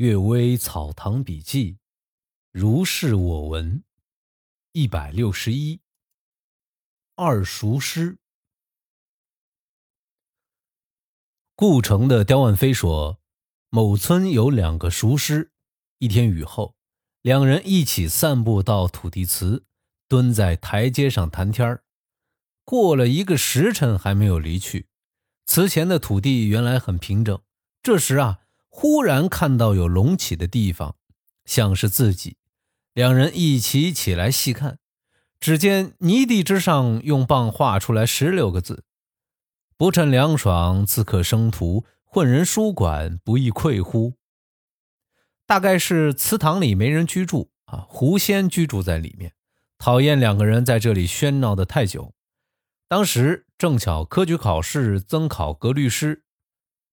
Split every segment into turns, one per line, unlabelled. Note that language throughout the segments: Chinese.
阅微草堂笔记，如是我闻。一百六十一，二熟师。故城的刁万飞说，某村有两个熟师。一天雨后，两人一起散步到土地祠，蹲在台阶上谈天儿。过了一个时辰，还没有离去。祠前的土地原来很平整，这时啊。忽然看到有隆起的地方，像是自己。两人一起起来细看，只见泥地之上用棒画出来十六个字：“不趁凉爽，自可生徒；混人书馆，不亦愧乎？”大概是祠堂里没人居住啊，狐仙居住在里面，讨厌两个人在这里喧闹的太久。当时正巧科举考试增考格律师，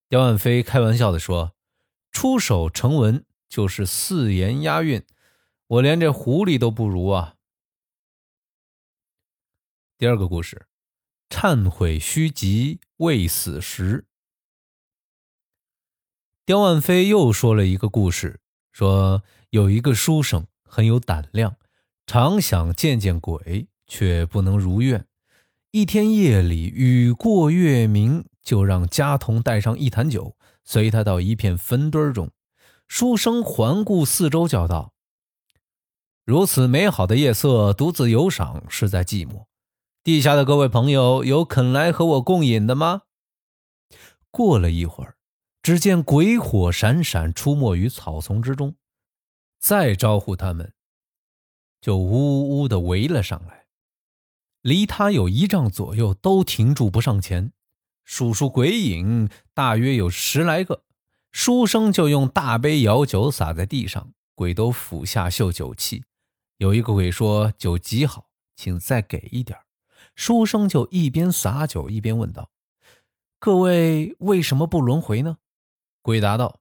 刁万飞开玩笑的说。出手成文就是四言押韵，我连这狐狸都不如啊！第二个故事，忏悔须及未死时。刁万飞又说了一个故事，说有一个书生很有胆量，常想见见鬼，却不能如愿。一天夜里，雨过月明，就让家童带上一坛酒。随他到一片坟堆中，书生环顾四周，叫道：“如此美好的夜色，独自游赏实在寂寞。地下的各位朋友，有肯来和我共饮的吗？”过了一会儿，只见鬼火闪闪出没于草丛之中，再招呼他们，就呜呜的围了上来，离他有一丈左右，都停住不上前。数数鬼影，大约有十来个。书生就用大杯舀酒洒在地上，鬼都俯下嗅酒气。有一个鬼说：“酒极好，请再给一点。”书生就一边洒酒一边问道：“各位为什么不轮回呢？”鬼答道：“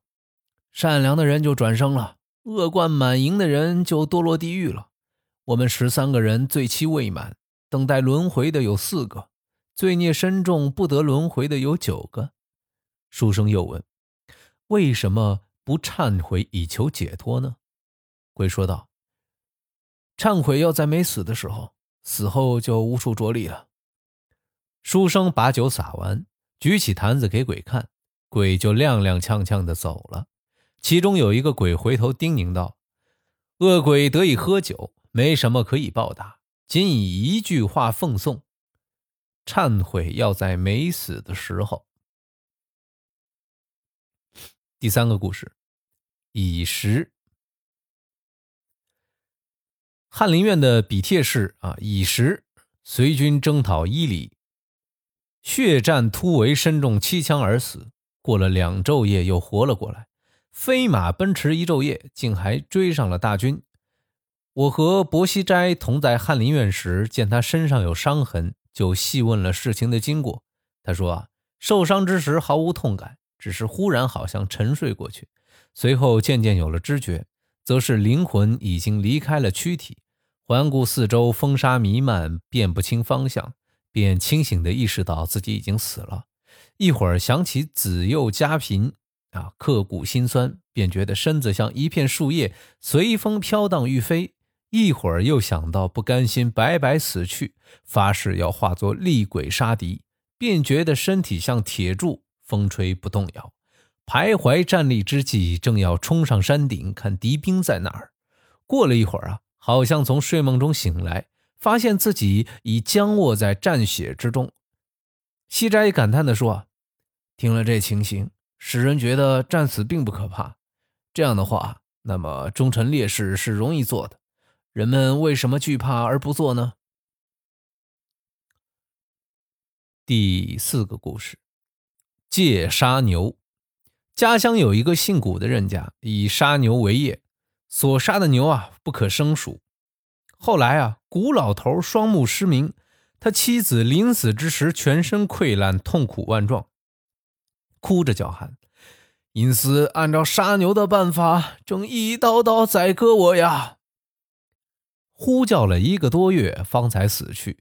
善良的人就转生了，恶贯满盈的人就堕落地狱了。我们十三个人罪期未满，等待轮回的有四个。”罪孽深重不得轮回的有九个，书生又问：“为什么不忏悔以求解脱呢？”鬼说道：“忏悔要在没死的时候，死后就无处着力了。”书生把酒洒完，举起坛子给鬼看，鬼就踉踉跄跄的走了。其中有一个鬼回头叮咛道：“恶鬼得以喝酒，没什么可以报答，仅以一句话奉送。”忏悔要在没死的时候。第三个故事，乙时，翰林院的比帖士啊，乙时随军征讨伊犁，血战突围，身中七枪而死。过了两昼夜，又活了过来，飞马奔驰一昼夜，竟还追上了大军。我和薄熙斋同在翰林院时，见他身上有伤痕。就细问了事情的经过。他说啊，受伤之时毫无痛感，只是忽然好像沉睡过去，随后渐渐有了知觉，则是灵魂已经离开了躯体。环顾四周，风沙弥漫，辨不清方向，便清醒地意识到自己已经死了。一会儿想起子幼家贫啊，刻骨心酸，便觉得身子像一片树叶，随风飘荡欲飞。一会儿又想到不甘心白白死去，发誓要化作厉鬼杀敌，便觉得身体像铁柱，风吹不动摇。徘徊站立之际，正要冲上山顶看敌兵在哪儿。过了一会儿啊，好像从睡梦中醒来，发现自己已僵卧在战血之中。西斋感叹地说：“听了这情形，使人觉得战死并不可怕。这样的话，那么忠臣烈士是容易做的。”人们为什么惧怕而不做呢？第四个故事，借杀牛。家乡有一个姓古的人家，以杀牛为业，所杀的牛啊不可胜数。后来啊，古老头双目失明，他妻子临死之时全身溃烂，痛苦万状，哭着叫喊：“因此按照杀牛的办法，正一刀刀宰割我呀！”呼叫了一个多月，方才死去。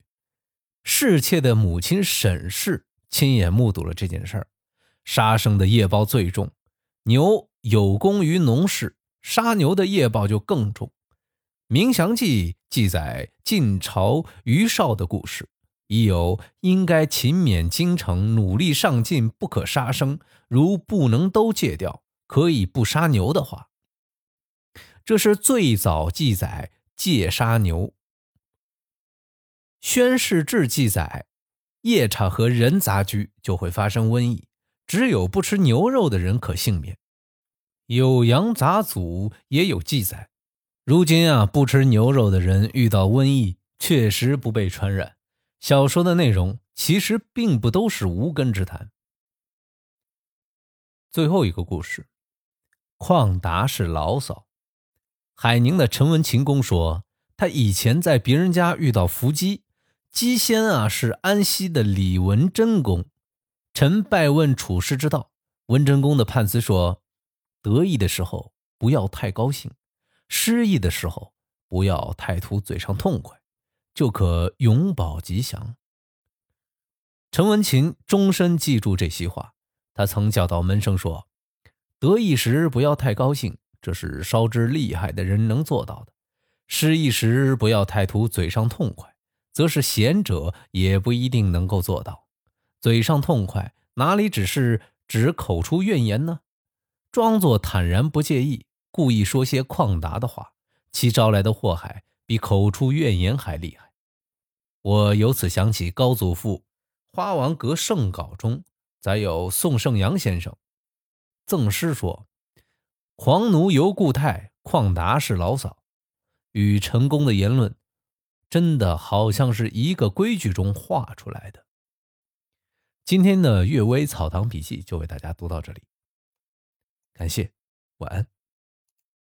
侍妾的母亲沈氏亲眼目睹了这件事儿。杀生的业报最重，牛有功于农事，杀牛的业报就更重。《明祥记》记载晋朝于绍的故事，已有应该勤勉精诚，努力上进，不可杀生。如不能都戒掉，可以不杀牛的话，这是最早记载戒杀牛。《宣誓志》记载，夜叉和人杂居就会发生瘟疫，只有不吃牛肉的人可幸免。《酉阳杂俎》也有记载。如今啊，不吃牛肉的人遇到瘟疫，确实不被传染。小说的内容其实并不都是无根之谈。最后一个故事，邝达是牢骚。海宁的陈文勤公说，他以前在别人家遇到伏击，机仙啊是安西的李文贞公。臣拜问处事之道，文贞公的判词说：得意的时候不要太高兴。失意的时候，不要太图嘴上痛快，就可永保吉祥。陈文琴终身记住这席话。他曾教导门生说：“得意时不要太高兴，这是烧之厉害的人能做到的；失意时不要太图嘴上痛快，则是贤者也不一定能够做到。嘴上痛快，哪里只是指口出怨言呢？装作坦然不介意。”故意说些旷达的话，其招来的祸害比口出怨言还厉害。我由此想起高祖父《花王阁圣稿》中载有宋圣阳先生赠诗说：“黄奴犹固态，旷达是牢骚。”与成功的言论，真的好像是一个规矩中画出来的。今天的《阅微草堂笔记》就为大家读到这里，感谢，晚安。